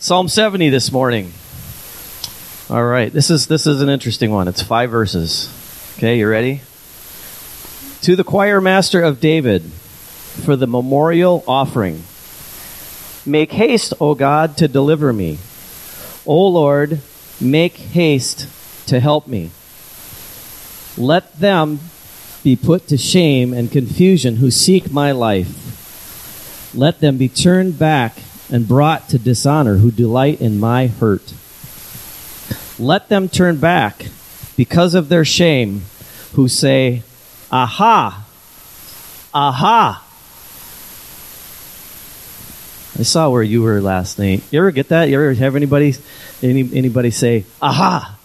Psalm 70 this morning. All right, this is this is an interesting one. It's five verses. Okay, you ready? To the choir master of David for the memorial offering. Make haste, O God, to deliver me. O Lord, make haste to help me. Let them be put to shame and confusion who seek my life. Let them be turned back and brought to dishonor who delight in my hurt. Let them turn back because of their shame who say, Aha! Aha! I saw where you were last night. You ever get that? You ever have anybody any, anybody say, Aha!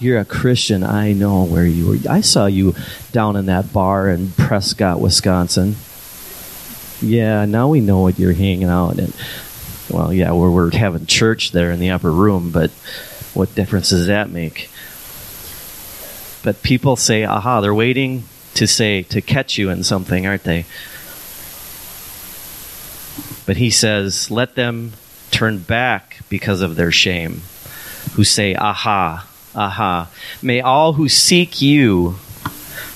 You're a Christian. I know where you were. I saw you down in that bar in Prescott, Wisconsin. Yeah, now we know what you're hanging out in. Well, yeah, we're, we're having church there in the upper room, but what difference does that make? But people say, aha, they're waiting to say, to catch you in something, aren't they? But he says, let them turn back because of their shame, who say, aha, aha. May all who seek you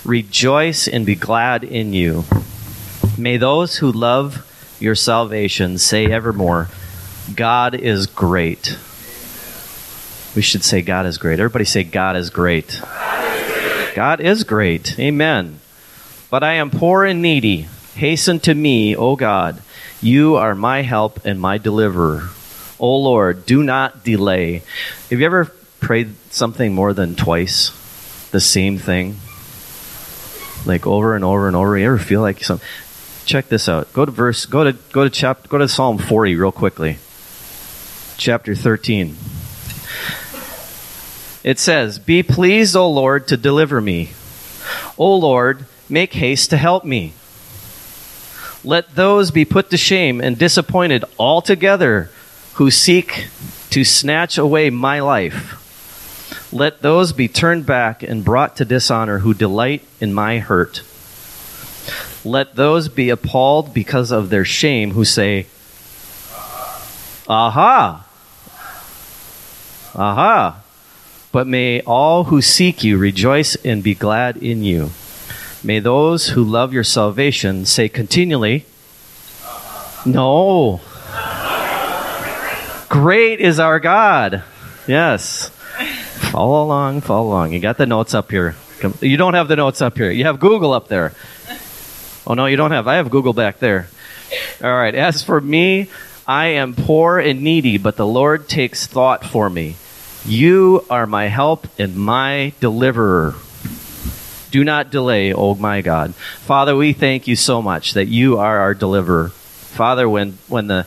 rejoice and be glad in you. May those who love your salvation say evermore, God is great. We should say God is great. Everybody say God is great. God is great. Amen. But I am poor and needy. Hasten to me, O God. You are my help and my deliverer. O Lord, do not delay. Have you ever prayed something more than twice? The same thing? Like over and over and over. You ever feel like some check this out. Go to verse go to go to chapter go to Psalm 40 real quickly. Chapter 13. It says, Be pleased, O Lord, to deliver me. O Lord, make haste to help me. Let those be put to shame and disappointed altogether who seek to snatch away my life. Let those be turned back and brought to dishonor who delight in my hurt. Let those be appalled because of their shame who say, Aha! Aha! But may all who seek you rejoice and be glad in you. May those who love your salvation say continually, No. Great is our God. Yes. Follow along, follow along. You got the notes up here. You don't have the notes up here. You have Google up there. Oh, no, you don't have. I have Google back there. All right. As for me, I am poor and needy, but the Lord takes thought for me. You are my help and my deliverer. Do not delay, oh my God. Father, we thank you so much that you are our deliverer. Father, when, when the,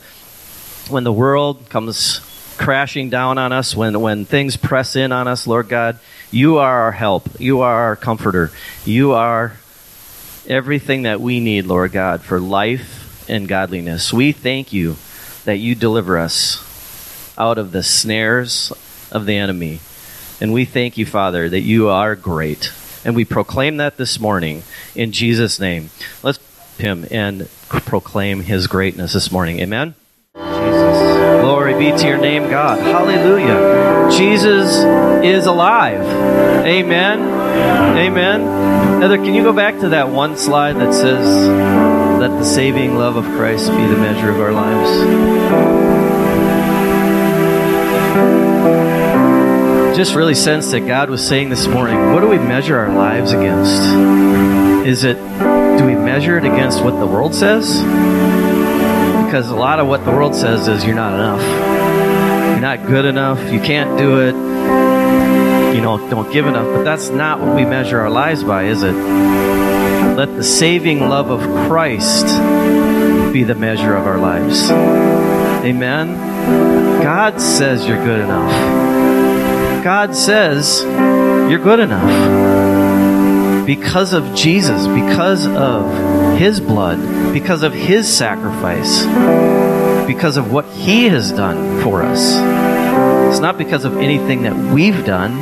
when the world comes crashing down on us, when, when things press in on us, Lord God, you are our help. You are our comforter. You are everything that we need, Lord God, for life and godliness. We thank you that you deliver us out of the snares of the enemy. And we thank you, Father, that you are great. And we proclaim that this morning in Jesus' name. Let's him and proclaim his greatness this morning. Amen. Jesus. Glory be to your name, God. Hallelujah. Jesus is alive. Amen. Amen. Heather, can you go back to that one slide that says, Let the saving love of Christ be the measure of our lives? Just really sense that God was saying this morning, what do we measure our lives against? Is it, do we measure it against what the world says? Because a lot of what the world says is you're not enough. You're not good enough. You can't do it. You know, don't give enough. But that's not what we measure our lives by, is it? Let the saving love of Christ be the measure of our lives. Amen. God says you're good enough. God says you're good enough. Because of Jesus, because of His blood, because of His sacrifice, because of what He has done for us. It's not because of anything that we've done,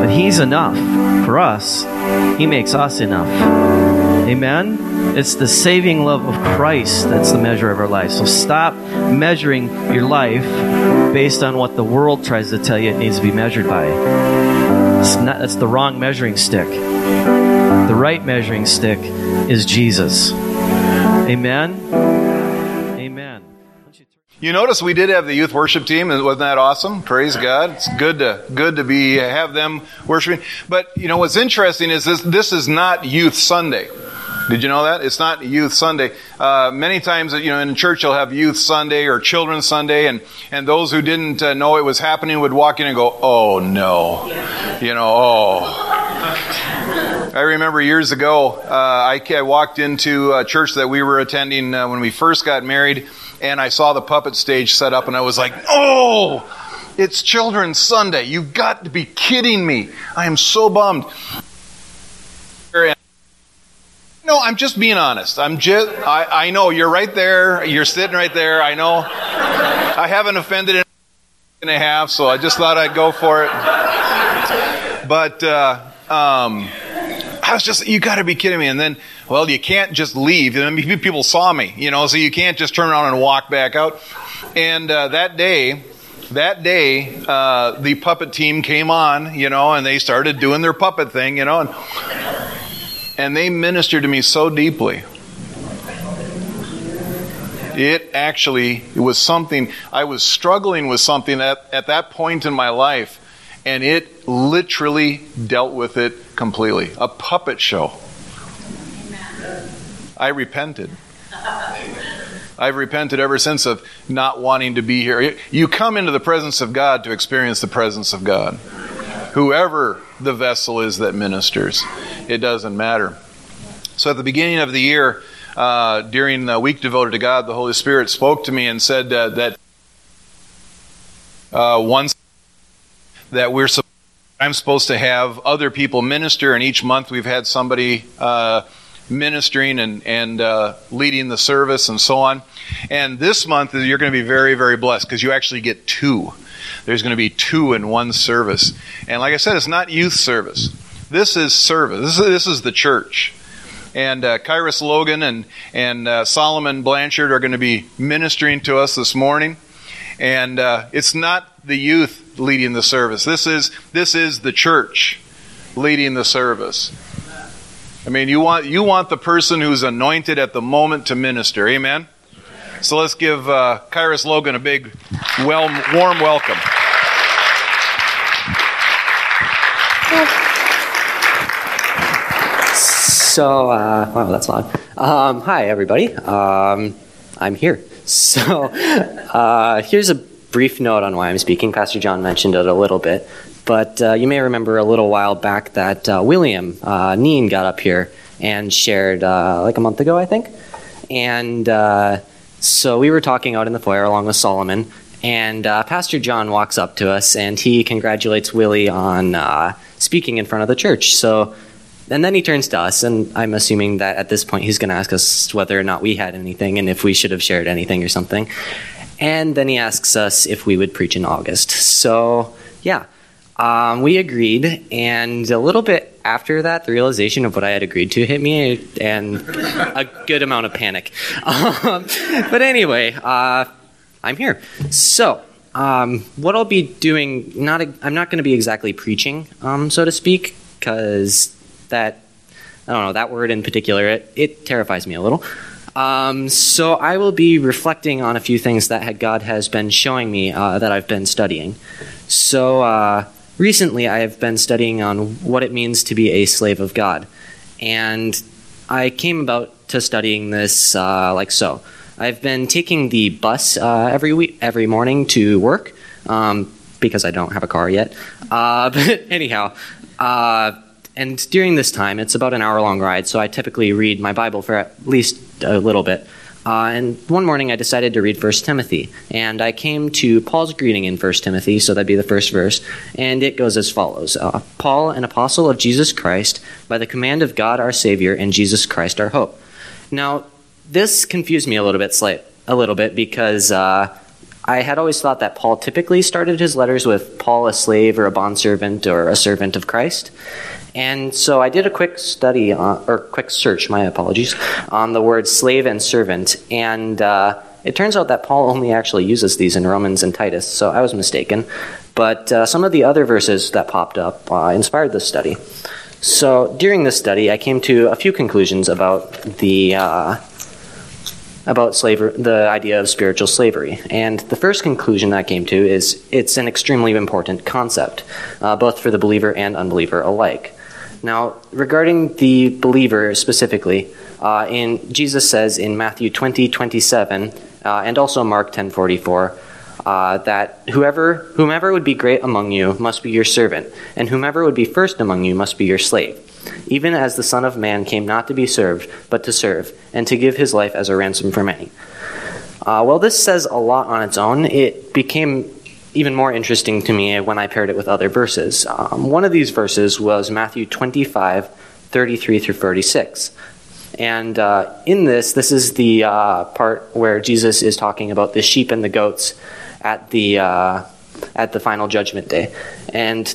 but He's enough for us. He makes us enough. Amen? It's the saving love of Christ that's the measure of our life. So stop measuring your life based on what the world tries to tell you it needs to be measured by. It's not, that's the wrong measuring stick. The right measuring stick is Jesus. Amen. Amen. You notice we did have the youth worship team, wasn't that awesome? Praise God! It's good to good to be have them worshiping. But you know what's interesting is this: this is not Youth Sunday. Did you know that? It's not Youth Sunday. Uh, many times, you know, in church you'll have Youth Sunday or Children's Sunday, and, and those who didn't uh, know it was happening would walk in and go, oh no. You know, oh. I remember years ago, uh, I, I, walked into a church that we were attending uh, when we first got married, and I saw the puppet stage set up, and I was like, oh! It's Children's Sunday. You've got to be kidding me. I am so bummed. No, I'm just being honest. I'm just, I, I know you're right there. You're sitting right there. I know. I haven't offended in and a half, so I just thought I'd go for it. But, uh, um, I was just, you got to be kidding me. And then, well, you can't just leave. I people saw me, you know, so you can't just turn around and walk back out. And uh, that day, that day, uh, the puppet team came on, you know, and they started doing their puppet thing, you know, and and they ministered to me so deeply. It actually it was something, I was struggling with something at, at that point in my life, and it literally dealt with it completely. A puppet show. I repented. I've repented ever since of not wanting to be here. You come into the presence of God to experience the presence of God. Whoever the vessel is that ministers. It doesn't matter. So at the beginning of the year, uh, during the week devoted to God, the Holy Spirit spoke to me and said uh, that uh, once that we're I'm supposed to have other people minister, and each month we've had somebody uh, ministering and and uh, leading the service and so on. And this month you're going to be very very blessed because you actually get two there's going to be two in one service. And like I said, it's not youth service. This is service. This is, this is the church. And uh, Kairos Logan and, and uh, Solomon Blanchard are going to be ministering to us this morning. And uh, it's not the youth leading the service. This is, this is the church leading the service. I mean, you want, you want the person who's anointed at the moment to minister. Amen? So let's give uh, Kairos Logan a big, well, warm welcome. So, uh, wow, that's loud. Um, hi, everybody. Um, I'm here. So, uh, here's a brief note on why I'm speaking. Pastor John mentioned it a little bit, but uh, you may remember a little while back that uh, William uh, Neen got up here and shared uh, like a month ago, I think. And uh, so we were talking out in the foyer along with Solomon, and uh, Pastor John walks up to us and he congratulates Willie on uh, speaking in front of the church. So, and then he turns to us, and I'm assuming that at this point he's going to ask us whether or not we had anything and if we should have shared anything or something. And then he asks us if we would preach in August. So, yeah, um, we agreed, and a little bit after that, the realization of what I had agreed to hit me, and a good amount of panic. Um, but anyway, uh, I'm here. So, um, what I'll be doing, not I'm not going to be exactly preaching, um, so to speak, because that I don't know that word in particular, it, it terrifies me a little. Um, so I will be reflecting on a few things that God has been showing me uh, that I've been studying. So. Uh, recently I have been studying on what it means to be a slave of God. And I came about to studying this uh, like so. I've been taking the bus uh, every week, every morning to work um, because I don't have a car yet. Uh, but anyhow, uh, and during this time, it's about an hour long ride, so I typically read my Bible for at least a little bit. Uh, and one morning I decided to read 1 Timothy. And I came to Paul's greeting in 1 Timothy, so that'd be the first verse. And it goes as follows uh, Paul, an apostle of Jesus Christ, by the command of God our Savior and Jesus Christ our hope. Now, this confused me a little bit, slight, a little bit because uh, I had always thought that Paul typically started his letters with Paul, a slave or a bondservant or a servant of Christ. And so I did a quick study, on, or quick search, my apologies, on the words slave and servant. And uh, it turns out that Paul only actually uses these in Romans and Titus, so I was mistaken. But uh, some of the other verses that popped up uh, inspired this study. So during this study, I came to a few conclusions about the uh, about slavery, the idea of spiritual slavery. And the first conclusion I came to is it's an extremely important concept, uh, both for the believer and unbeliever alike. Now, regarding the believer specifically, uh, in Jesus says in Matthew 20, 27, uh, and also Mark 10, 44, uh, that whoever, whomever would be great among you must be your servant, and whomever would be first among you must be your slave. Even as the Son of Man came not to be served, but to serve, and to give his life as a ransom for many. Uh, well, this says a lot on its own. It became even more interesting to me when I paired it with other verses. Um, one of these verses was Matthew 25, 33 through 36. And uh, in this, this is the uh, part where Jesus is talking about the sheep and the goats at the uh, at the final judgment day, and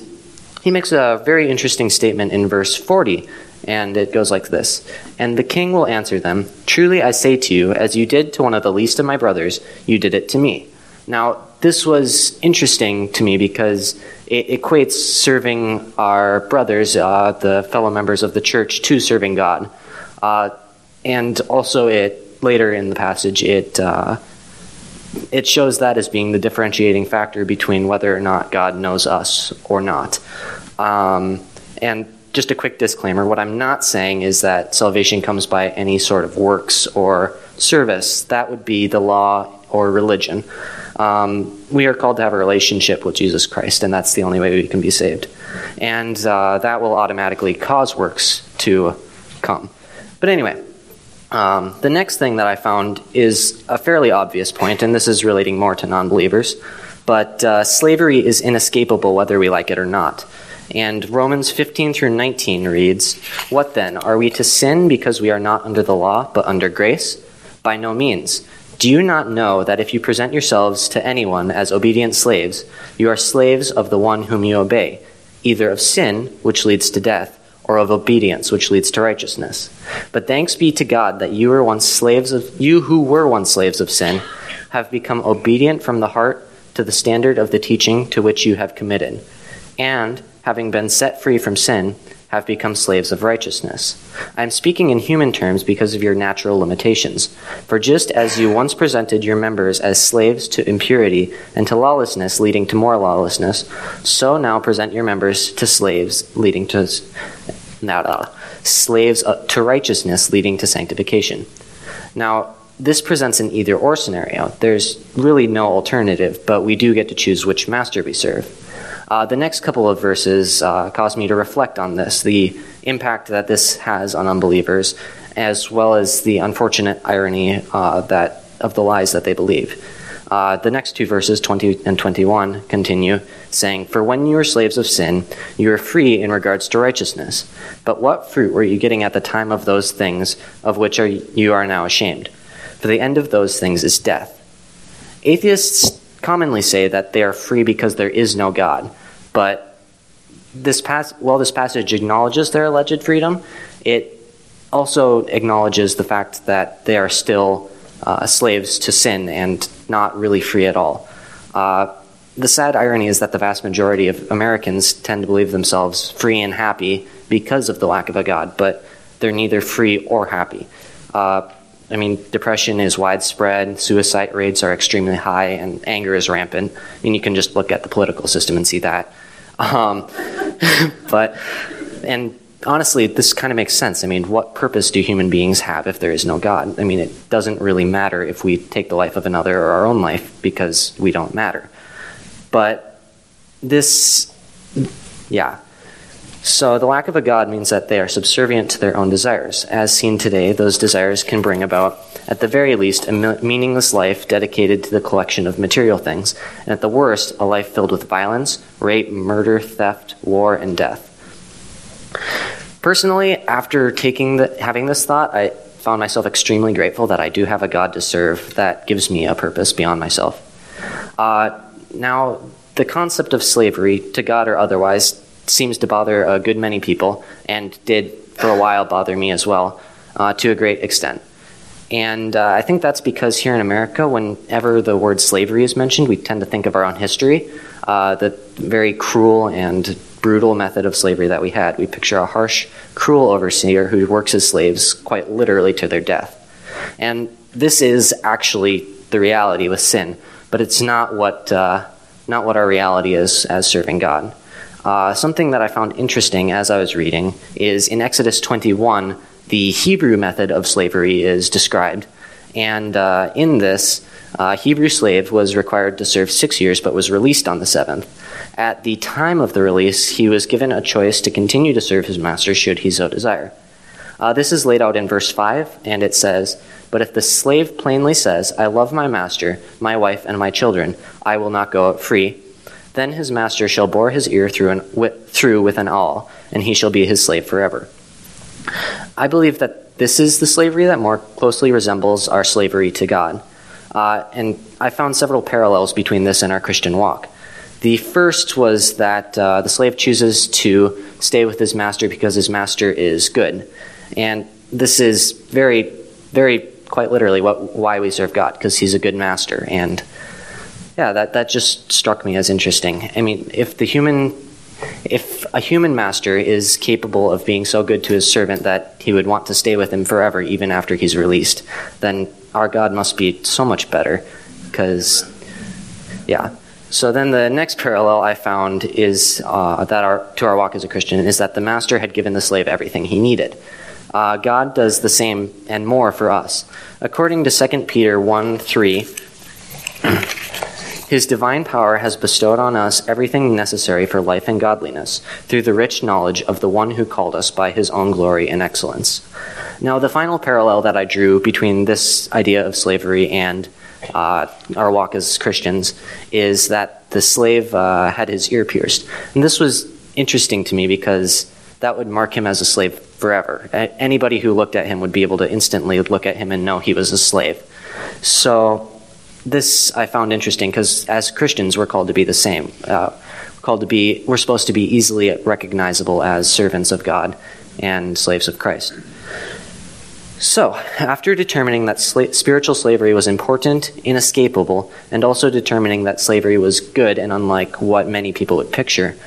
he makes a very interesting statement in verse 40, and it goes like this And the king will answer them, Truly I say to you, as you did to one of the least of my brothers, you did it to me. Now, this was interesting to me because it equates serving our brothers, uh, the fellow members of the church, to serving God. Uh, and also, it later in the passage, it uh, it shows that as being the differentiating factor between whether or not God knows us or not. Um, and just a quick disclaimer what I'm not saying is that salvation comes by any sort of works or service. That would be the law or religion. Um, we are called to have a relationship with Jesus Christ, and that's the only way we can be saved. And uh, that will automatically cause works to come. But anyway, um, the next thing that I found is a fairly obvious point, and this is relating more to non believers. But uh, slavery is inescapable whether we like it or not. And Romans 15 through 19 reads, What then? Are we to sin because we are not under the law, but under grace? By no means. Do you not know that if you present yourselves to anyone as obedient slaves, you are slaves of the one whom you obey, either of sin, which leads to death, or of obedience, which leads to righteousness. But thanks be to God that you were once slaves of you who were once slaves of sin, have become obedient from the heart to the standard of the teaching to which you have committed, and having been set free from sin, have become slaves of righteousness. I am speaking in human terms because of your natural limitations. For just as you once presented your members as slaves to impurity and to lawlessness, leading to more lawlessness, so now present your members to slaves, leading to now, slaves uh, to righteousness, leading to sanctification. Now, this presents an either or scenario. There's really no alternative, but we do get to choose which master we serve. Uh, the next couple of verses uh, cause me to reflect on this, the impact that this has on unbelievers, as well as the unfortunate irony uh, that of the lies that they believe. Uh, the next two verses, 20 and 21, continue saying, For when you were slaves of sin, you were free in regards to righteousness. But what fruit were you getting at the time of those things of which are, you are now ashamed? For the end of those things is death. Atheists commonly say that they are free because there is no God. But this pas- while this passage acknowledges their alleged freedom, it also acknowledges the fact that they are still uh, slaves to sin and not really free at all. Uh, the sad irony is that the vast majority of Americans tend to believe themselves free and happy because of the lack of a God, but they're neither free or happy. Uh, I mean, depression is widespread, suicide rates are extremely high, and anger is rampant. I mean, you can just look at the political system and see that. Um, but, and honestly, this kind of makes sense. I mean, what purpose do human beings have if there is no God? I mean, it doesn't really matter if we take the life of another or our own life because we don't matter. But this, yeah. So the lack of a God means that they are subservient to their own desires. As seen today, those desires can bring about, at the very least, a meaningless life dedicated to the collection of material things, and at the worst, a life filled with violence, rape, murder, theft, war, and death. Personally, after taking the, having this thought, I found myself extremely grateful that I do have a God to serve that gives me a purpose beyond myself. Uh, now, the concept of slavery, to God or otherwise, seems to bother a good many people, and did for a while bother me as well, uh, to a great extent. And uh, I think that's because here in America, whenever the word slavery is mentioned, we tend to think of our own history, uh, the very cruel and brutal method of slavery that we had. We picture a harsh, cruel overseer who works his slaves quite literally to their death. And this is actually the reality with sin, but it's not what, uh, not what our reality is as serving God. Uh, something that I found interesting as I was reading is in Exodus 21, the Hebrew method of slavery is described. And uh, in this, a Hebrew slave was required to serve six years but was released on the seventh. At the time of the release, he was given a choice to continue to serve his master should he so desire. Uh, this is laid out in verse 5, and it says, But if the slave plainly says, I love my master, my wife, and my children, I will not go out free, then his master shall bore his ear through, an, with, through with an awl, and he shall be his slave forever. I believe that this is the slavery that more closely resembles our slavery to God. Uh, and I found several parallels between this and our Christian walk. The first was that uh, the slave chooses to stay with his master because his master is good. And this is very, very, quite literally what, why we serve God, because he's a good master. And yeah, that, that just struck me as interesting. I mean, if the human if a human master is capable of being so good to his servant that he would want to stay with him forever, even after he's released, then our God must be so much better. Because, yeah. So then the next parallel I found is uh, that our, to our walk as a Christian is that the master had given the slave everything he needed. Uh, God does the same and more for us. According to 2 Peter 1 3, his divine power has bestowed on us everything necessary for life and godliness through the rich knowledge of the one who called us by his own glory and excellence. Now, the final parallel that I drew between this idea of slavery and uh, our walk as Christians is that the slave uh, had his ear pierced. And this was interesting to me because that would mark him as a slave forever. Anybody who looked at him would be able to instantly look at him and know he was a slave. So, this I found interesting because as Christians, we're called to be the same. Uh, called to be, we're supposed to be easily recognizable as servants of God and slaves of Christ. So, after determining that sla- spiritual slavery was important, inescapable, and also determining that slavery was good and unlike what many people would picture,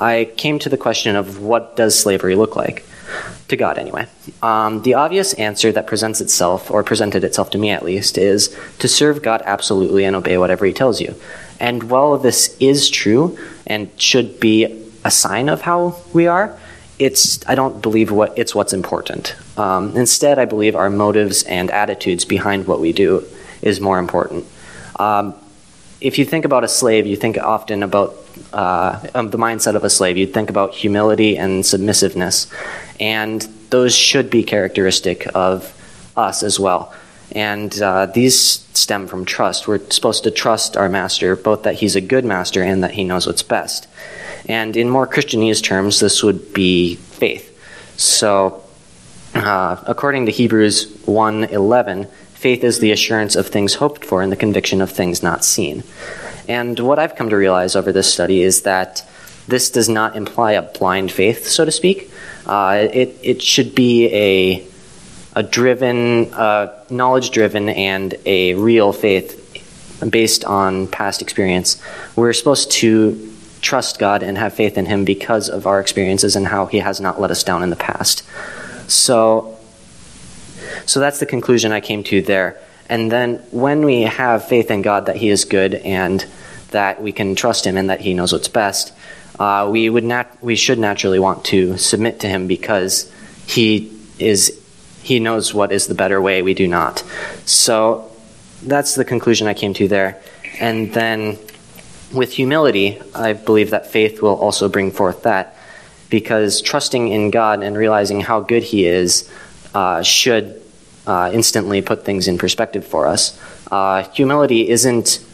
I came to the question of what does slavery look like? To God anyway. Um, the obvious answer that presents itself, or presented itself to me at least, is to serve God absolutely and obey whatever He tells you. And while this is true and should be a sign of how we are, it's I don't believe what it's what's important. Um, instead, I believe our motives and attitudes behind what we do is more important. Um, if you think about a slave, you think often about uh, the mindset of a slave. You'd think about humility and submissiveness, and those should be characteristic of us as well. And uh, these stem from trust. We're supposed to trust our master, both that he's a good master and that he knows what's best. And in more Christianese terms, this would be faith. So, uh, according to Hebrews 1:11, faith is the assurance of things hoped for and the conviction of things not seen. And what I've come to realize over this study is that this does not imply a blind faith, so to speak. Uh, it, it should be a, a driven, uh, knowledge driven, and a real faith based on past experience. We're supposed to trust God and have faith in Him because of our experiences and how He has not let us down in the past. So, so that's the conclusion I came to there. And then when we have faith in God that He is good and that we can trust Him and that He knows what's best, uh, we would nat- we should naturally want to submit to Him because He is He knows what is the better way. We do not. So that's the conclusion I came to there. And then with humility, I believe that faith will also bring forth that because trusting in God and realizing how good He is uh, should uh, instantly put things in perspective for us. Uh, humility isn't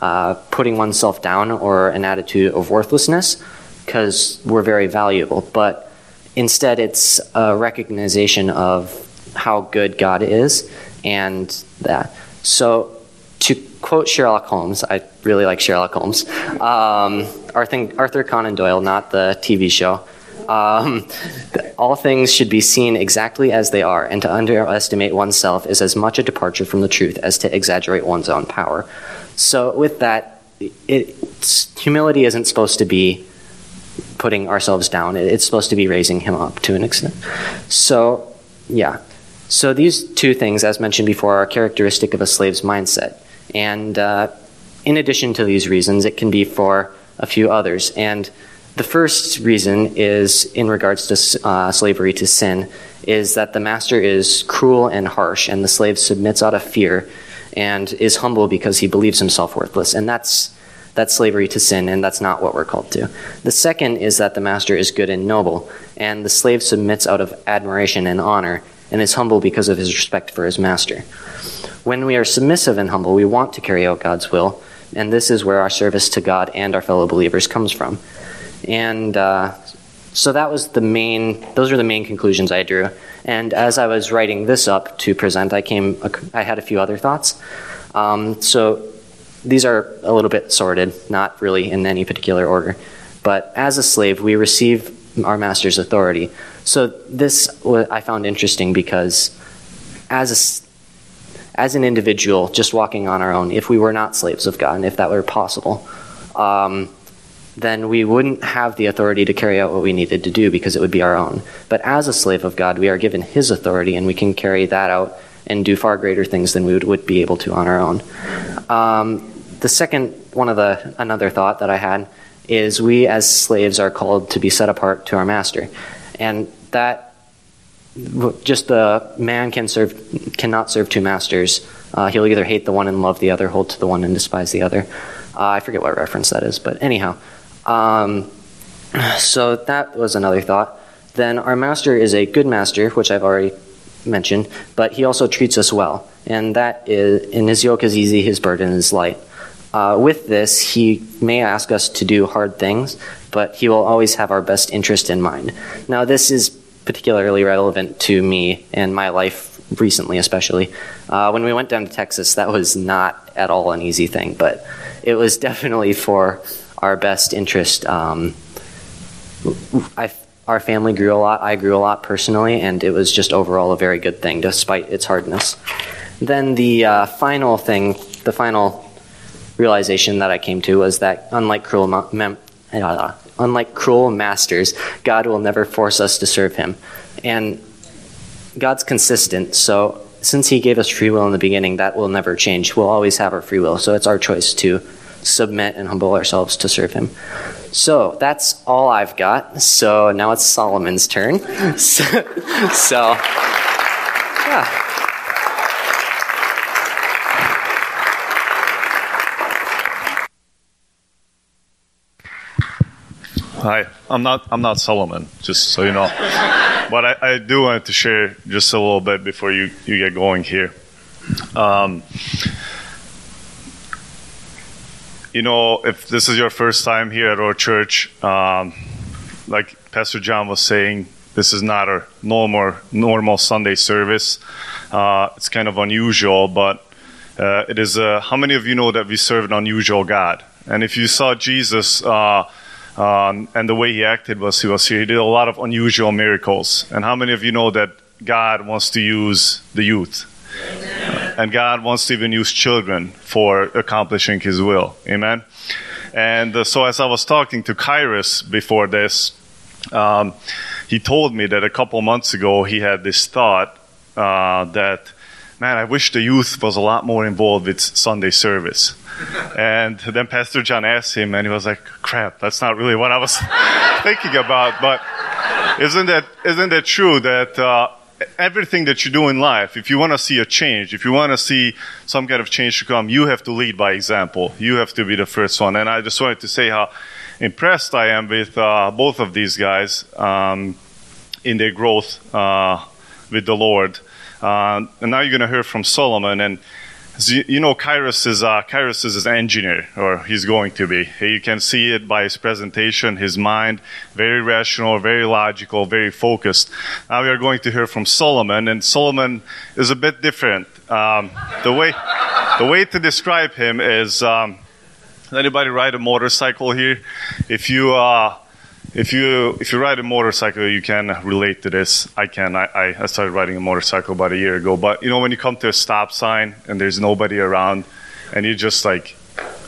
uh, putting oneself down or an attitude of worthlessness, because we're very valuable, but instead it's a recognition of how good God is and that. So to quote Sherlock Holmes, I really like Sherlock Holmes, um, Arthur, Arthur Conan Doyle, not the TV show. Um, all things should be seen exactly as they are, and to underestimate oneself is as much a departure from the truth as to exaggerate one's own power. So, with that, it, humility isn't supposed to be putting ourselves down, it's supposed to be raising him up to an extent. So, yeah. So, these two things, as mentioned before, are characteristic of a slave's mindset. And uh, in addition to these reasons, it can be for a few others. And the first reason is in regards to uh, slavery to sin, is that the master is cruel and harsh, and the slave submits out of fear and is humble because he believes himself worthless. And that's that's slavery to sin, and that's not what we're called to. The second is that the master is good and noble, and the slave submits out of admiration and honor, and is humble because of his respect for his master. When we are submissive and humble, we want to carry out God's will, and this is where our service to God and our fellow believers comes from. And uh, so that was the main, those are the main conclusions I drew. And as I was writing this up to present, I came, I had a few other thoughts. Um, so these are a little bit sorted, not really in any particular order. But as a slave, we receive our master's authority. So this I found interesting because as a as an individual, just walking on our own, if we were not slaves of God, if that were possible, um, then we wouldn't have the authority to carry out what we needed to do because it would be our own. But as a slave of God, we are given His authority and we can carry that out and do far greater things than we would, would be able to on our own. Um, the second one of the another thought that I had is we as slaves are called to be set apart to our master, and that just the man can serve cannot serve two masters. Uh, he'll either hate the one and love the other, hold to the one and despise the other. Uh, I forget what reference that is, but anyhow, um, so that was another thought. Then our master is a good master, which I've already mentioned, but he also treats us well. And that is, in his yoke is easy, his burden is light. Uh, with this, he may ask us to do hard things, but he will always have our best interest in mind. Now, this is particularly relevant to me and my life recently, especially. Uh, when we went down to Texas, that was not at all an easy thing, but it was definitely for our best interest. Um, I, our family grew a lot. I grew a lot personally, and it was just overall a very good thing, despite its hardness. Then the uh, final thing, the final realization that I came to was that unlike cruel, mem- unlike cruel masters, God will never force us to serve Him, and God's consistent. So since He gave us free will in the beginning, that will never change. We'll always have our free will. So it's our choice to submit and humble ourselves to serve him. So that's all I've got. So now it's Solomon's turn. so, so yeah. Hi, I'm not I'm not Solomon, just so you know. but I, I do want to share just a little bit before you, you get going here. Um, you know, if this is your first time here at our church, um, like Pastor John was saying, this is not a normal normal Sunday service. Uh, it's kind of unusual, but uh, it is. Uh, how many of you know that we serve an unusual God? And if you saw Jesus uh, um, and the way he acted was he was here, he did a lot of unusual miracles. And how many of you know that God wants to use the youth? And God wants to even use children for accomplishing His will. Amen. And uh, so, as I was talking to Kairos before this, um, he told me that a couple months ago he had this thought uh, that, man, I wish the youth was a lot more involved with Sunday service. and then Pastor John asked him, and he was like, "Crap, that's not really what I was thinking about." But isn't that isn't that true that uh, everything that you do in life, if you want to see a change, if you want to see some kind of change to come, you have to lead by example. You have to be the first one. And I just wanted to say how impressed I am with uh, both of these guys um, in their growth uh, with the Lord. Uh, and now you're going to hear from Solomon. And you know, Kairos is uh, Kairos is an engineer, or he's going to be. You can see it by his presentation, his mind, very rational, very logical, very focused. Now we are going to hear from Solomon, and Solomon is a bit different. Um, the way the way to describe him is um, anybody ride a motorcycle here? If you uh, if you if you ride a motorcycle, you can relate to this. I can. I, I started riding a motorcycle about a year ago. But you know, when you come to a stop sign and there's nobody around, and you just like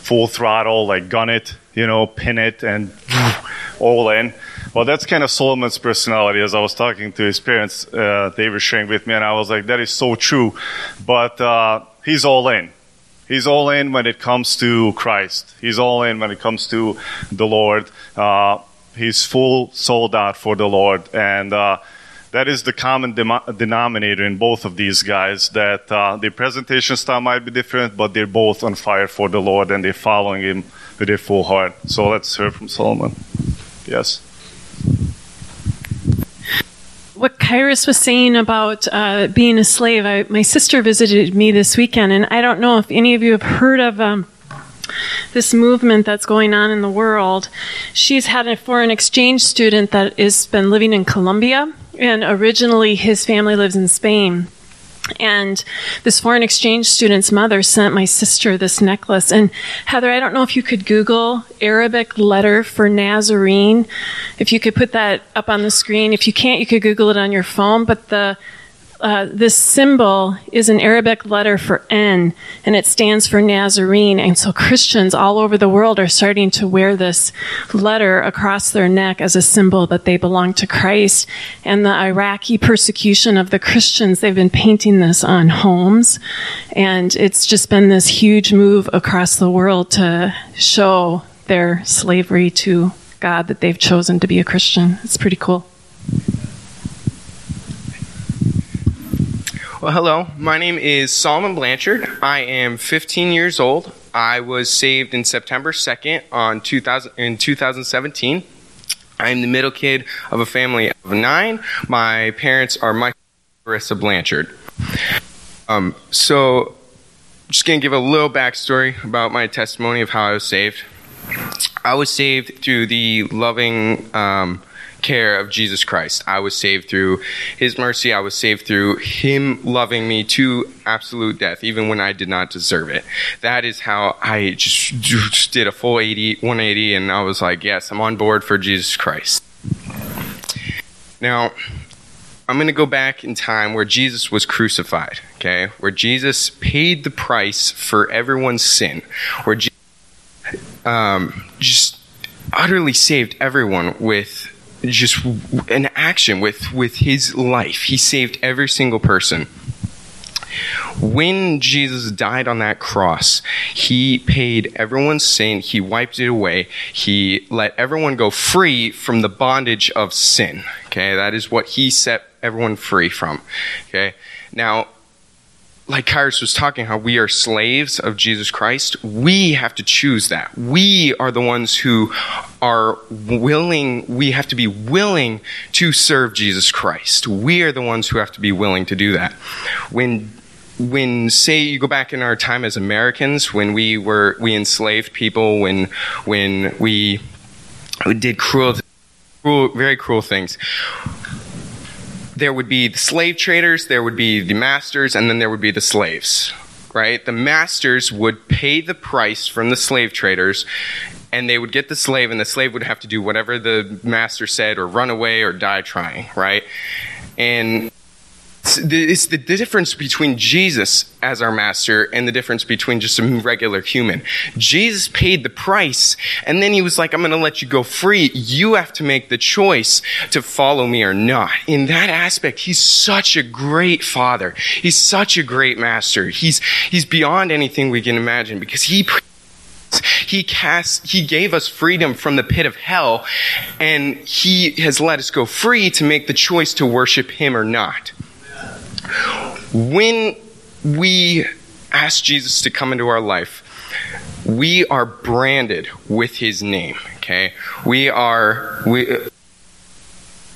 full throttle, like gun it, you know, pin it, and all in. Well, that's kind of Solomon's personality. As I was talking to his parents, uh, they were sharing with me, and I was like, that is so true. But uh, he's all in. He's all in when it comes to Christ. He's all in when it comes to the Lord. Uh, he's full sold out for the Lord, and uh, that is the common dem- denominator in both of these guys. That uh, their presentation style might be different, but they're both on fire for the Lord, and they're following Him with their full heart. So let's hear from Solomon. Yes. What Kairos was saying about uh, being a slave, I, my sister visited me this weekend, and I don't know if any of you have heard of um, this movement that's going on in the world. She's had a foreign exchange student that has been living in Colombia, and originally his family lives in Spain. And this foreign exchange student's mother sent my sister this necklace. And Heather, I don't know if you could Google Arabic letter for Nazarene. If you could put that up on the screen. If you can't, you could Google it on your phone. But the uh, this symbol is an Arabic letter for N, and it stands for Nazarene. And so Christians all over the world are starting to wear this letter across their neck as a symbol that they belong to Christ. And the Iraqi persecution of the Christians, they've been painting this on homes. And it's just been this huge move across the world to show their slavery to God that they've chosen to be a Christian. It's pretty cool. Well, hello. My name is Solomon Blanchard. I am 15 years old. I was saved in September 2nd on 2000, in 2017. I'm the middle kid of a family of nine. My parents are Michael and Marissa Blanchard. Um, so, just going to give a little backstory about my testimony of how I was saved. I was saved through the loving um, care of Jesus Christ. I was saved through His mercy. I was saved through Him loving me to absolute death, even when I did not deserve it. That is how I just, did a full 80, 180, and I was like, yes, I'm on board for Jesus Christ. Now, I'm going to go back in time where Jesus was crucified, okay? Where Jesus paid the price for everyone's sin. Where Jesus um, just utterly saved everyone with just an action with with his life. He saved every single person. When Jesus died on that cross, he paid everyone's sin, he wiped it away, he let everyone go free from the bondage of sin. Okay, that is what he set everyone free from. Okay, now like Kairos was talking, how we are slaves of Jesus Christ, we have to choose that. We are the ones who are willing, we have to be willing to serve Jesus Christ. We are the ones who have to be willing to do that. When when say you go back in our time as Americans, when we were we enslaved people, when when we, did cruel, cruel, very cruel things there would be the slave traders, there would be the masters, and then there would be the slaves. Right? The masters would pay the price from the slave traders, and they would get the slave, and the slave would have to do whatever the master said, or run away, or die trying. Right? And it's the difference between Jesus as our master and the difference between just a regular human. Jesus paid the price, and then he was like, I'm going to let you go free. You have to make the choice to follow me or not. In that aspect, he's such a great father. He's such a great master. He's, he's beyond anything we can imagine because he he cast, he gave us freedom from the pit of hell, and he has let us go free to make the choice to worship him or not. When we ask Jesus to come into our life, we are branded with his name, okay? We are, we,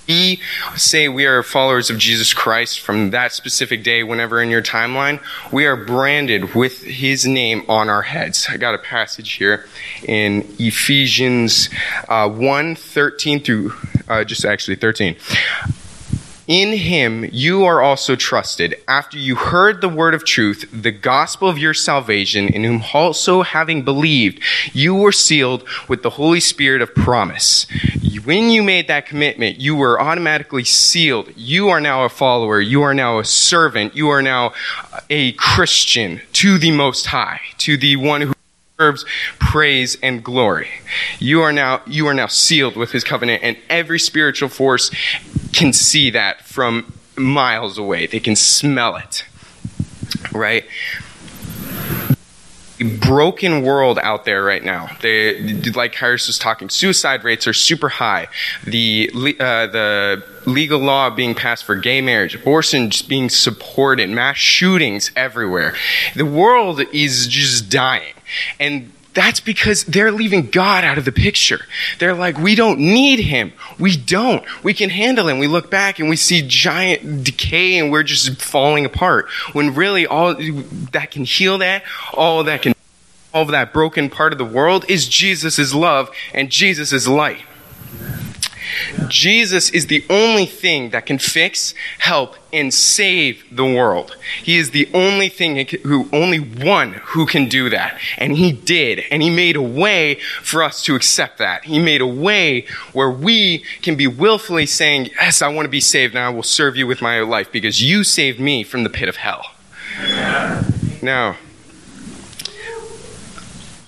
we say we are followers of Jesus Christ from that specific day, whenever in your timeline, we are branded with his name on our heads. I got a passage here in Ephesians uh, 1 13 through uh, just actually 13 In him you are also trusted, after you heard the word of truth, the gospel of your salvation, in whom also having believed, you were sealed with the Holy Spirit of promise. When you made that commitment, you were automatically sealed. You are now a follower. You are now a servant. You are now a Christian to the Most High, to the one who deserves praise and glory. You are now you are now sealed with his covenant and every spiritual force can see that from miles away. They can smell it. Right? Broken world out there right now. They, like Harris was talking, suicide rates are super high. The uh, the legal law being passed for gay marriage, abortion just being supported, mass shootings everywhere. The world is just dying, and that's because they're leaving God out of the picture. They're like, we don't need him. We don't. We can handle him. We look back and we see giant decay and we're just falling apart. When really all that can heal that, all that can, all that broken part of the world is Jesus' love and Jesus' light. Jesus is the only thing that can fix, help, and save the world. He is the only thing who, only one who can do that. And he did. And he made a way for us to accept that. He made a way where we can be willfully saying, yes, I want to be saved and I will serve you with my life because you saved me from the pit of hell. Now,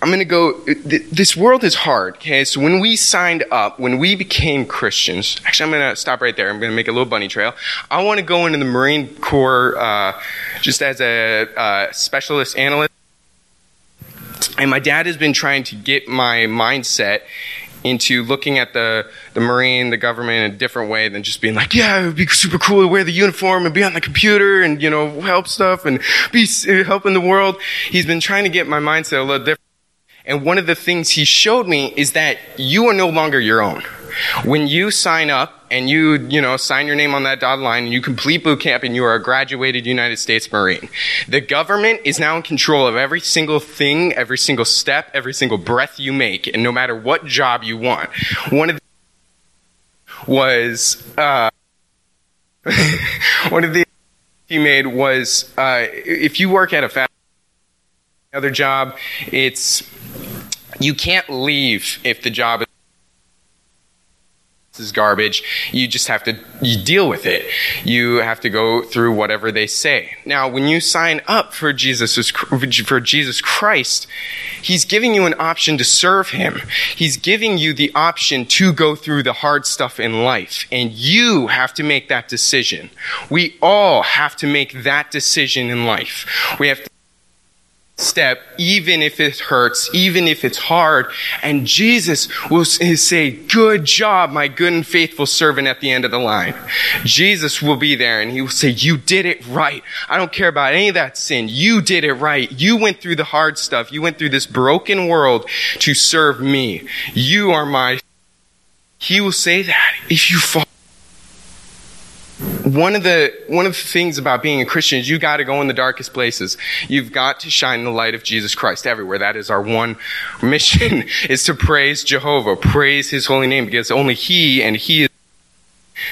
I'm going to go. This world is hard, okay? So when we signed up, when we became Christians, actually, I'm going to stop right there. I'm going to make a little bunny trail. I want to go into the Marine Corps uh, just as a uh, specialist analyst. And my dad has been trying to get my mindset into looking at the, the Marine, the government in a different way than just being like, yeah, it would be super cool to wear the uniform and be on the computer and, you know, help stuff and be helping the world. He's been trying to get my mindset a little different. And one of the things he showed me is that you are no longer your own. When you sign up and you, you know, sign your name on that dotted line and you complete boot camp and you are a graduated United States Marine, the government is now in control of every single thing, every single step, every single breath you make, and no matter what job you want. One of the was, uh, one of the he made was, uh, if you work at a fast other job, it's you can't leave if the job is garbage. You just have to you deal with it. You have to go through whatever they say. Now, when you sign up for Jesus for Jesus Christ, he's giving you an option to serve him. He's giving you the option to go through the hard stuff in life, and you have to make that decision. We all have to make that decision in life. We have to step, even if it hurts, even if it's hard. And Jesus will say, Good job, my good and faithful servant at the end of the line. Jesus will be there and he will say, You did it right. I don't care about any of that sin. You did it right. You went through the hard stuff. You went through this broken world to serve me. You are my. He will say that if you fall one of the one of the things about being a Christian is you got to go in the darkest places. You've got to shine the light of Jesus Christ everywhere. That is our one mission: is to praise Jehovah, praise His holy name, because only He and He is.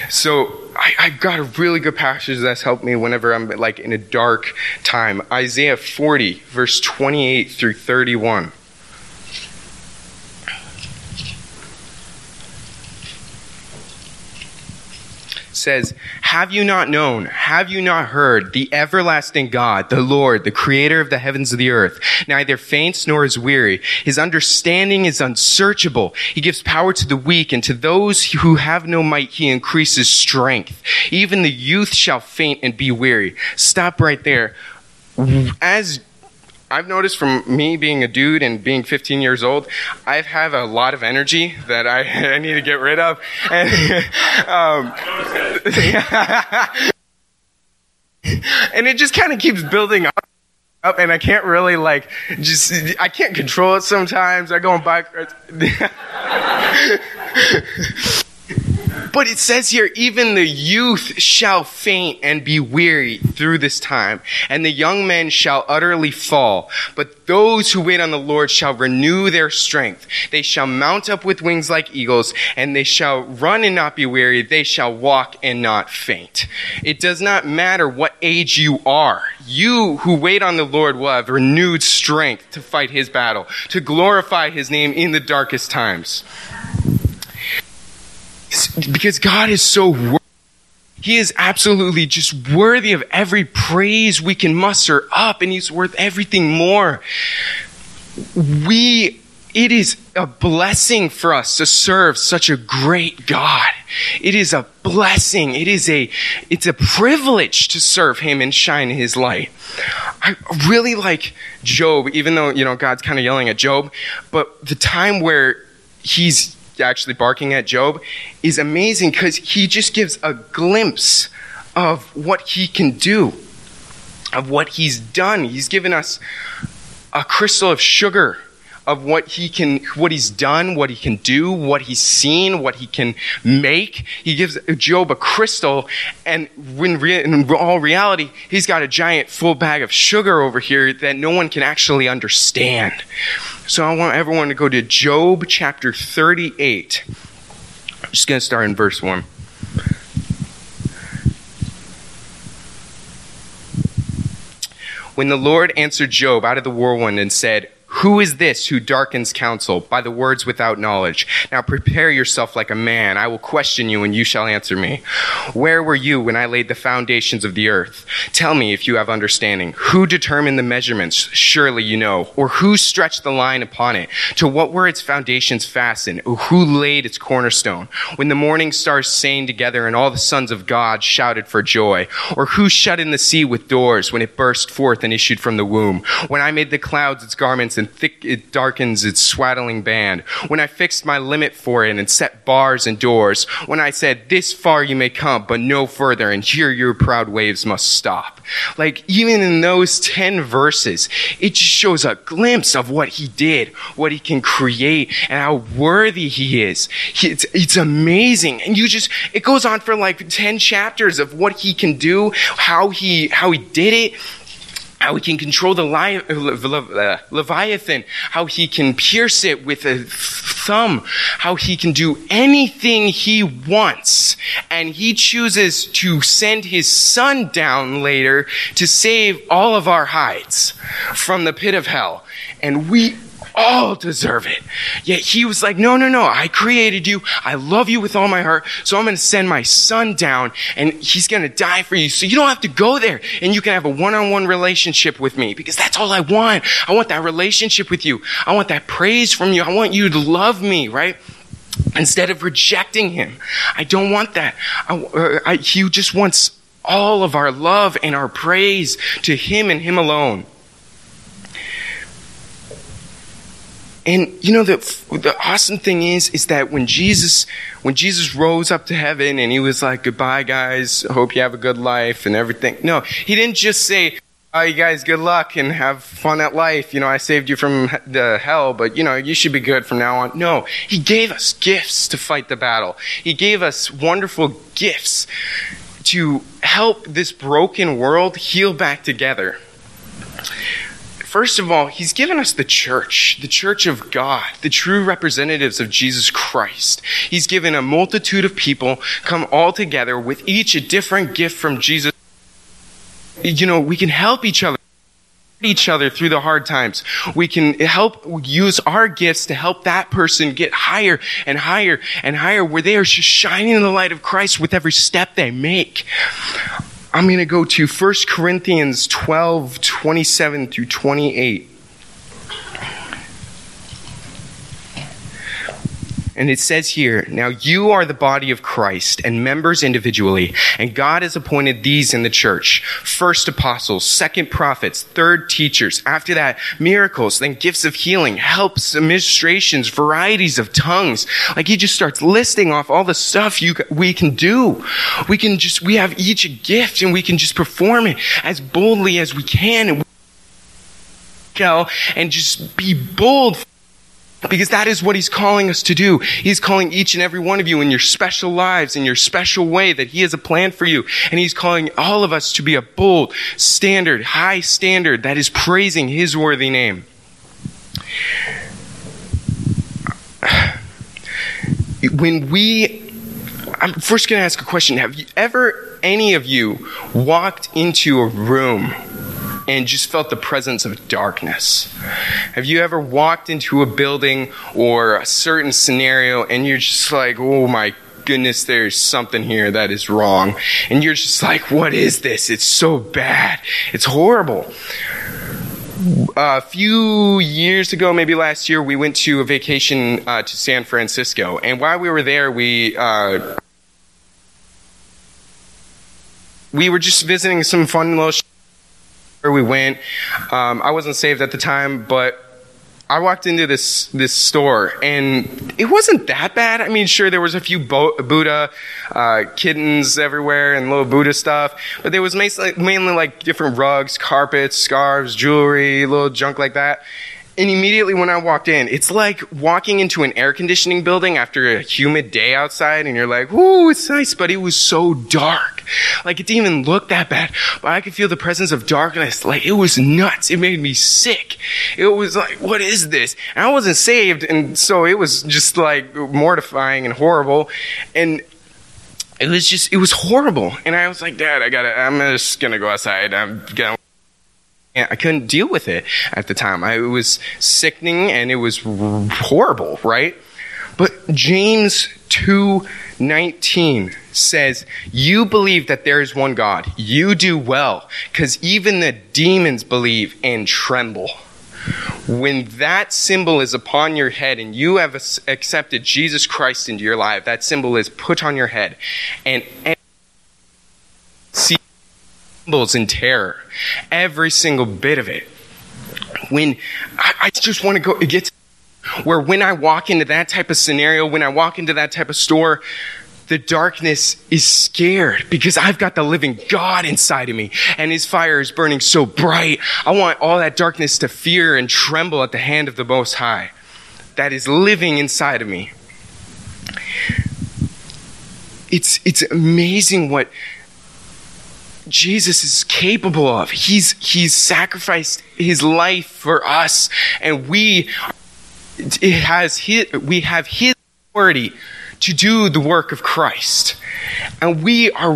So I, I got a really good passage that's helped me whenever I'm like in a dark time. Isaiah 40, verse 28 through 31. Says, Have you not known? Have you not heard? The everlasting God, the Lord, the creator of the heavens and the earth, neither faints nor is weary. His understanding is unsearchable. He gives power to the weak, and to those who have no might, he increases strength. Even the youth shall faint and be weary. Stop right there. As I've noticed from me being a dude and being 15 years old, I have a lot of energy that I, I need to get rid of. And, um, and it just kind of keeps building up. Up and I can't really like just I can't control it sometimes. I go on bike But it says here, even the youth shall faint and be weary through this time, and the young men shall utterly fall. But those who wait on the Lord shall renew their strength. They shall mount up with wings like eagles, and they shall run and not be weary. They shall walk and not faint. It does not matter what age you are. You who wait on the Lord will have renewed strength to fight his battle, to glorify his name in the darkest times. Because God is so worthy. He is absolutely just worthy of every praise we can muster up, and He's worth everything more. We, it is a blessing for us to serve such a great God. It is a blessing. It is a, it's a privilege to serve Him and shine His light. I really like Job, even though, you know, God's kind of yelling at Job, but the time where He's actually barking at Job is amazing because he just gives a glimpse of what he can do, of what he's done. He's given us a crystal of sugar of what he can what he's done what he can do what he's seen what he can make. He gives job a crystal and when in all reality he's got a giant full bag of sugar over here that no one can actually understand. So i want everyone to go to job chapter 38 i'm just going to start in verse 1 when the lord answered job out of the whirlwind and said who is this who darkens counsel by the words without knowledge? Now prepare yourself like a man. I will question you and you shall answer me. Where were you when I laid the foundations of the earth? Tell me if you have understanding. Who determined the measurements? Surely you know. Or who stretched the line upon it? To what were its foundations fastened? Or who laid its cornerstone? When the morning stars sang together and all the sons of God shouted for joy? Or who shut in the sea with doors when it burst forth and issued from the womb? When I made the clouds its garments and thick it darkens its swaddling band. When I fixed my limit for it and set bars and doors. When I said, this far you may come, but no further, and here your proud waves must stop. Like, even in those 10 verses, it just shows a glimpse of what he did, what he can create, and how worthy he is. It's, it's amazing. And you just, it goes on for like 10 chapters of what he can do, how he, how he did it how he can control the uh, Leviathan, how he can pierce it with a thumb, how he can do anything he wants. And he chooses to send his son down later to save all of our hides from the pit of hell. And we all deserve it. Yet he was like, no, no, no, I created you. I love you with all my heart. So I'm going to send my son down and he's going to die for you. So you don't have to go there and you can have a one-on-one relationship with me because that's all I want. I want that relationship with you. I want that praise from you. I want you to love me, right? Instead of rejecting him. I don't want that. I, uh, I, he just wants all of our love and our praise to him and him alone. And you know the the awesome thing is is that when Jesus when Jesus rose up to heaven and he was like goodbye guys. Hope you have a good life and everything. No he didn't just say oh you guys. Good luck and have fun at life. You know I saved you from the hell but you know you should be good from now on. No he gave us gifts to fight the battle. He gave us wonderful gifts to help this broken world heal back together First of all, he's given us the church, the church of God, the true representatives of Jesus Christ. He's given a multitude of people come all together with each a different gift from Jesus. You know, we can help each other each other through the hard times. We can help use our gifts to help that person get higher and higher and higher where they are just shining in the light of Christ with every step they make. I'm going to go to 1 Corinthians 12, 27 through 28. And it says here, now you are the body of Christ and members individually, and God has appointed these in the church. First apostles, second prophets, third teachers, after that miracles, then gifts of healing, helps, administrations, varieties of tongues. Like he just starts listing off all the stuff you, we can do. We can just, we have each a gift and we can just perform it as boldly as we can and, and just be bold Because that is what he's calling us to do. He's calling each and every one of you in your special lives, in your special way that he has a plan for you. And he's calling all of us to be a bold standard, high standard that is praising his worthy name. When we, I'm first going to ask a question. Have you ever, any of you, walked into a room and just felt the presence of darkness. Have you ever walked into a building or a certain scenario and you're just like, oh my goodness, there's something here that is wrong. And you're just like, what is this? It's so bad. It's horrible. a few years ago, maybe last year, we went to a vacation uh, to San Francisco. And while we were there, we. Uh, we were just visiting some fun little where we went. Um, I wasn't saved at the time, but I walked into this this store and it wasn't that bad. I mean, sure there was a few Bo- Buddha uh, kittens everywhere and little Buddha stuff, but there was mainly, mainly like different rugs, carpets, scarves, jewelry, little junk like that. And immediately when I walked in, it's like walking into an air conditioning building after a humid day outside, and you're like, "Ooh, it's nice," but it was so dark. Like it didn't even look that bad, but I could feel the presence of darkness. Like it was nuts. It made me sick. It was like, "What is this?" And I wasn't saved, and so it was just like mortifying and horrible. And it was just, it was horrible. And I was like, Dad, I gotta, I'm just gonna go outside. I'm gonna I couldn't deal with it at the time. I, it was sickening and it was horrible, right? But James 2:19 says, "You believe that there is one God. You do well, cuz even the demons believe and tremble." When that symbol is upon your head and you have accepted Jesus Christ into your life, that symbol is put on your head. And see trembles in terror. Every single bit of it. When I, I just want to go, it gets where when I walk into that type of scenario, when I walk into that type of store, the darkness is scared because I've got the living God inside of me and his fire is burning so bright. I want all that darkness to fear and tremble at the hand of the Most High that is living inside of me. It's, it's amazing what Jesus is capable of. He's, he's sacrificed his life for us, and we, it has his, we have his authority to do the work of Christ. And we are,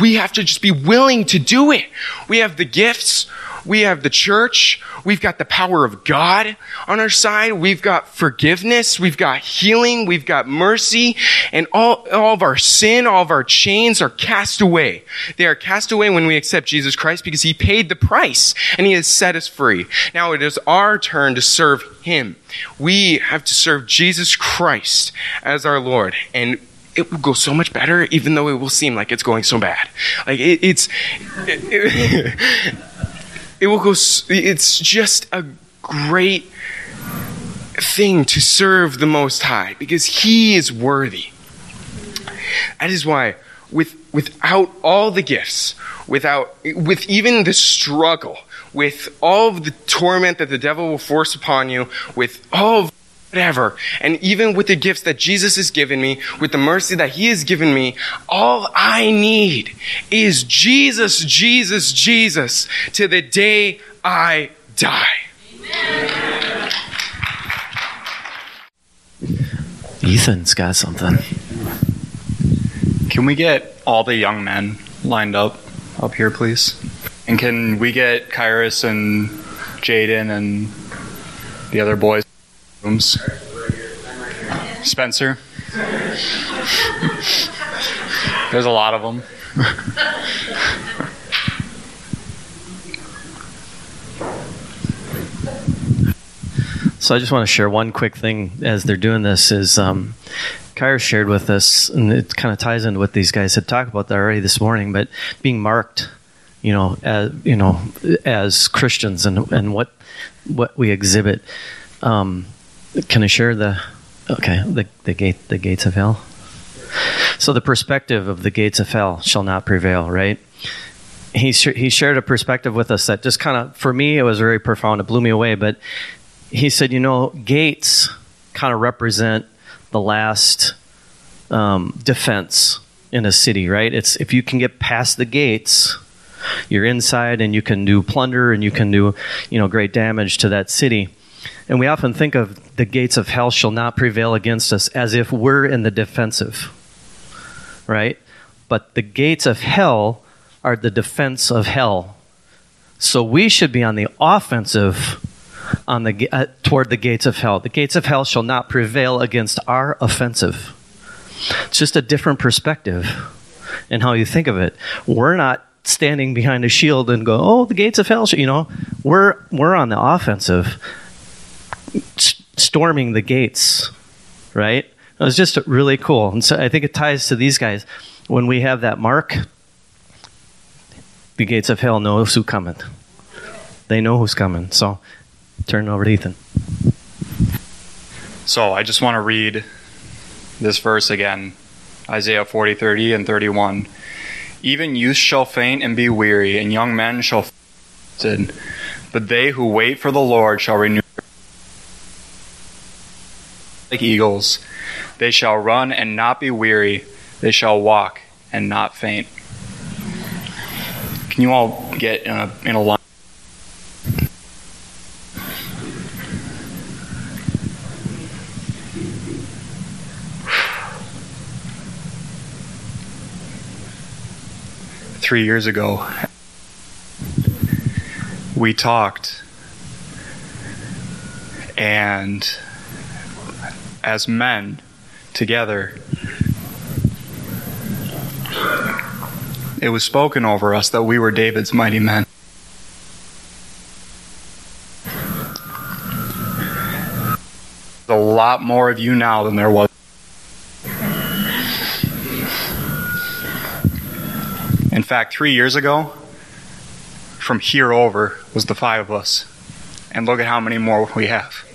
we have to just be willing to do it. We have the gifts. We have the church. We've got the power of God on our side. We've got forgiveness. We've got healing. We've got mercy. And all, all of our sin, all of our chains are cast away. They are cast away when we accept Jesus Christ because he paid the price and he has set us free. Now it is our turn to serve him. We have to serve Jesus Christ as our Lord. And it will go so much better, even though it will seem like it's going so bad. Like it, it's, it, it, it will go, it's just a great thing to serve the Most High because He is worthy. That is why, with, without all the gifts, without, with even the struggle, with all of the torment that the devil will force upon you, with all of whatever. And even with the gifts that Jesus has given me, with the mercy that He has given me, all I need is Jesus, Jesus, Jesus to the day I die. Amen. Ethan's got something. Can we get all the young men lined up up here, please? And can we get Kairos and Jaden and the other boys? Rooms. Spencer. There's a lot of them. so I just want to share one quick thing as they're doing this is um, Kyra shared with us, and it kind of ties into what these guys had talked about already this morning, but being marked, you know, as you know, as Christians and and what what we exhibit. Um, can I share the okay the the gate the gates of hell? So the perspective of the gates of hell shall not prevail, right? He sh- he shared a perspective with us that just kind of for me it was very profound. It blew me away. But he said, you know, gates kind of represent the last um, defense in a city, right? It's if you can get past the gates, you're inside and you can do plunder and you can do, you know, great damage to that city. And we often think of the gates of hell shall not prevail against us as if we're in the defensive, right? But the gates of hell are the defense of hell. So we should be on the offensive on the uh, toward the gates of hell. The gates of hell shall not prevail against our offensive. It's just a different perspective in how you think of it. We're not standing behind a shield and go, "Oh, the gates of hell," you know. We're we're on the offensive, storming the gates, right? It was just really cool, and so I think it ties to these guys when we have that mark. The gates of hell knows who's coming. They know who's coming. So, turn it over to Ethan. So I just want to read this verse again Isaiah 40, 30, and 31. Even youth shall faint and be weary, and young men shall. But they who wait for the Lord shall renew like eagles. They shall run and not be weary. They shall walk and not faint. Can you all get in a, in a line? Three years ago, we talked, and as men together, it was spoken over us that we were David's mighty men. There's a lot more of you now than there was. In fact, three years ago, from here over was the five of us. And look at how many more we have.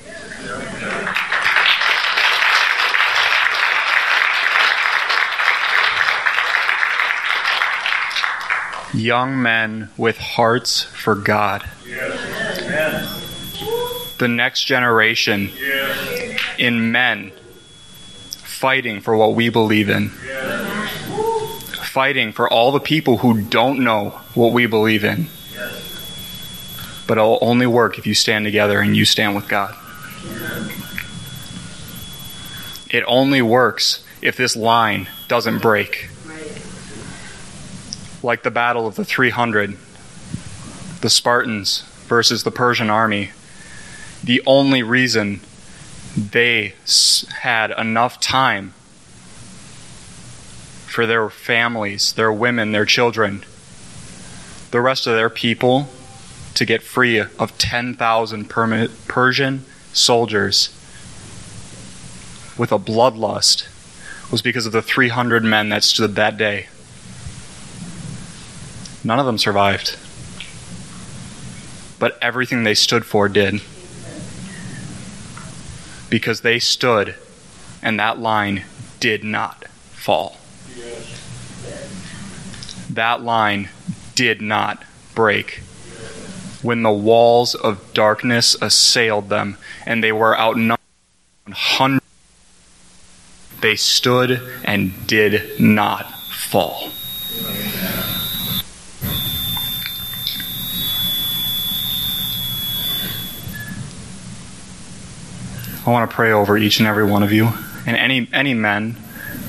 Young men with hearts for God. The next generation in men fighting for what we believe in. Fighting for all the people who don't know what we believe in. But it'll only work if you stand together and you stand with God. It only works if this line doesn't break like the Battle of the 300, the Spartans versus the Persian army, the only reason they had enough time for their families, their women, their children, the rest of their people to get free of 10,000 Persian soldiers with a bloodlust was because of the 300 men that stood that day. None of them survived. But everything they stood for did. Because they stood, and that line did not fall. That line did not break. When the walls of darkness assailed them and they were outnumbered hundreds, they stood and did not fall. I want to pray over each and every one of you. And any, any men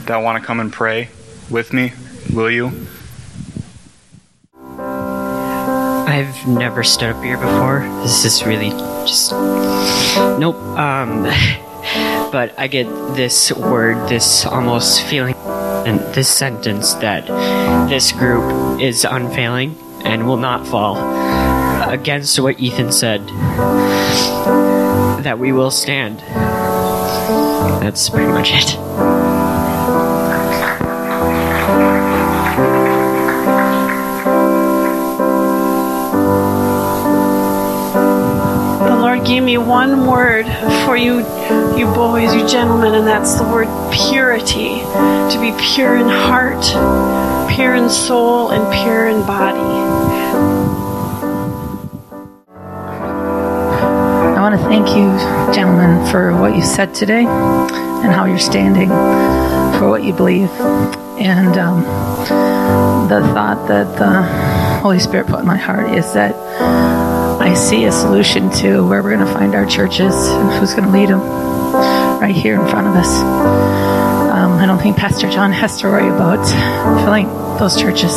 that want to come and pray with me, will you? I've never stood up here before. This is really just. Nope. Um. But I get this word, this almost feeling, and this sentence that this group is unfailing and will not fall against what Ethan said that we will stand. That's pretty much it. The Lord gave me one word for you, you boys, you gentlemen, and that's the word purity. To be pure in heart, pure in soul, and pure in body. Thank you, gentlemen, for what you said today and how you're standing for what you believe. And um, the thought that the Holy Spirit put in my heart is that I see a solution to where we're going to find our churches and who's going to lead them right here in front of us. Um, I don't think Pastor John has to worry about filling those churches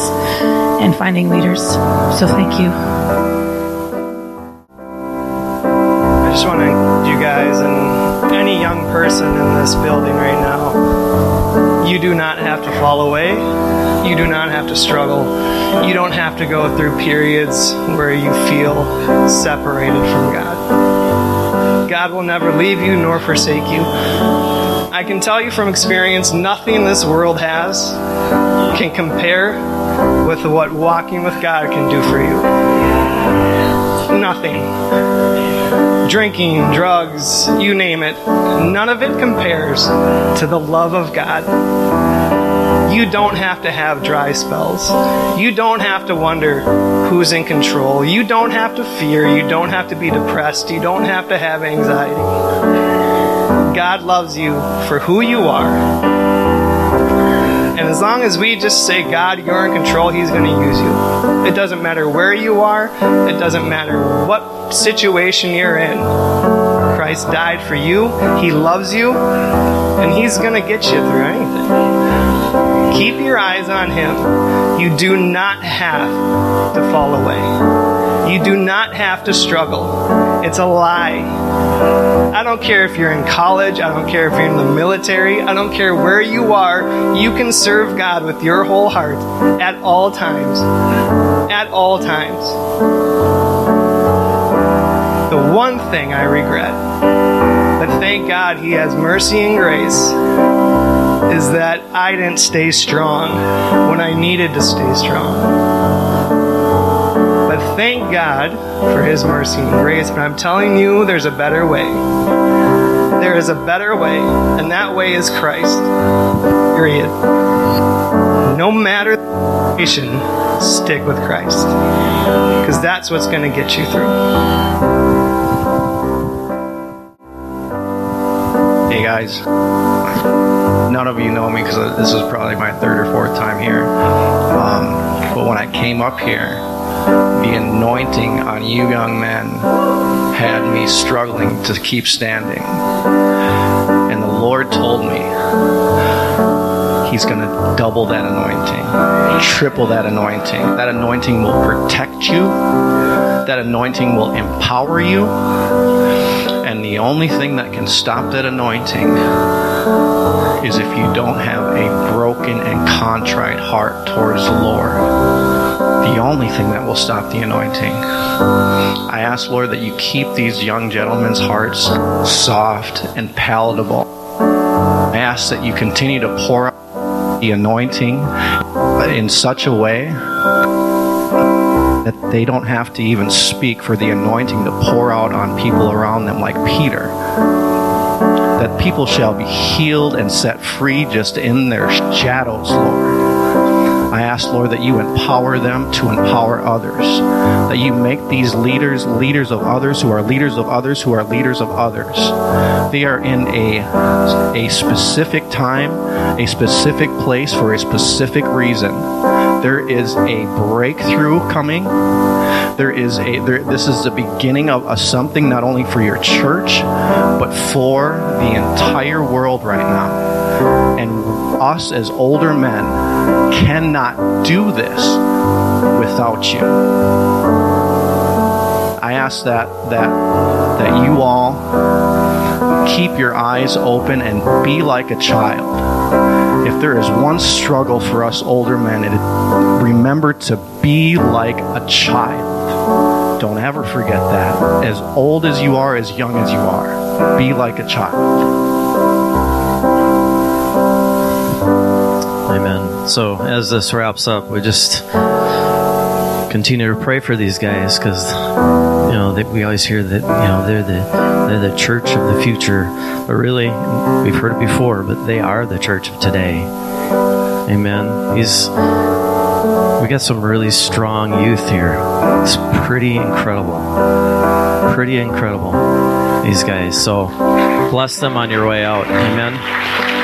and finding leaders. So thank you. This building right now, you do not have to fall away. You do not have to struggle. You don't have to go through periods where you feel separated from God. God will never leave you nor forsake you. I can tell you from experience, nothing this world has can compare with what walking with God can do for you. Nothing. Drinking, drugs, you name it, none of it compares to the love of God. You don't have to have dry spells. You don't have to wonder who's in control. You don't have to fear. You don't have to be depressed. You don't have to have anxiety. God loves you for who you are. And as long as we just say, God, you're in control, He's going to use you. It doesn't matter where you are, it doesn't matter what situation you're in. Christ died for you, He loves you, and He's going to get you through anything. Keep your eyes on Him. You do not have to fall away. You do not have to struggle. It's a lie. I don't care if you're in college, I don't care if you're in the military, I don't care where you are, you can serve God with your whole heart at all times. At all times. The one thing I regret, but thank God He has mercy and grace, is that I didn't stay strong when I needed to stay strong. Thank God for His mercy and grace. But I'm telling you, there's a better way. There is a better way, and that way is Christ. Period. No matter the situation, stick with Christ. Because that's what's going to get you through. Hey guys, none of you know me because this is probably my third or fourth time here. Um, but when I came up here, the anointing on you young men had me struggling to keep standing. And the Lord told me He's going to double that anointing, triple that anointing. That anointing will protect you, that anointing will empower you. The only thing that can stop that anointing is if you don't have a broken and contrite heart towards the Lord. The only thing that will stop the anointing. I ask, Lord, that you keep these young gentlemen's hearts soft and palatable. I ask that you continue to pour out the anointing in such a way that they don't have to even speak for the anointing to pour out on people around them like Peter. That people shall be healed and set free just in their shadows, Lord. I ask, Lord, that you empower them to empower others. That you make these leaders leaders of others who are leaders of others who are leaders of others. They are in a, a specific time, a specific place for a specific reason. There is a breakthrough coming. There is a there, this is the beginning of a something not only for your church, but for the entire world right now. And us as older men cannot do this without you. I ask that that that you all keep your eyes open and be like a child. If there is one struggle for us older men, it remember to be like a child. Don't ever forget that. As old as you are, as young as you are, be like a child. So as this wraps up, we just continue to pray for these guys because you know they, we always hear that you know they're the they're the church of the future, but really we've heard it before, but they are the church of today. Amen. He's we got some really strong youth here. It's pretty incredible. Pretty incredible. these guys. So bless them on your way out. Amen.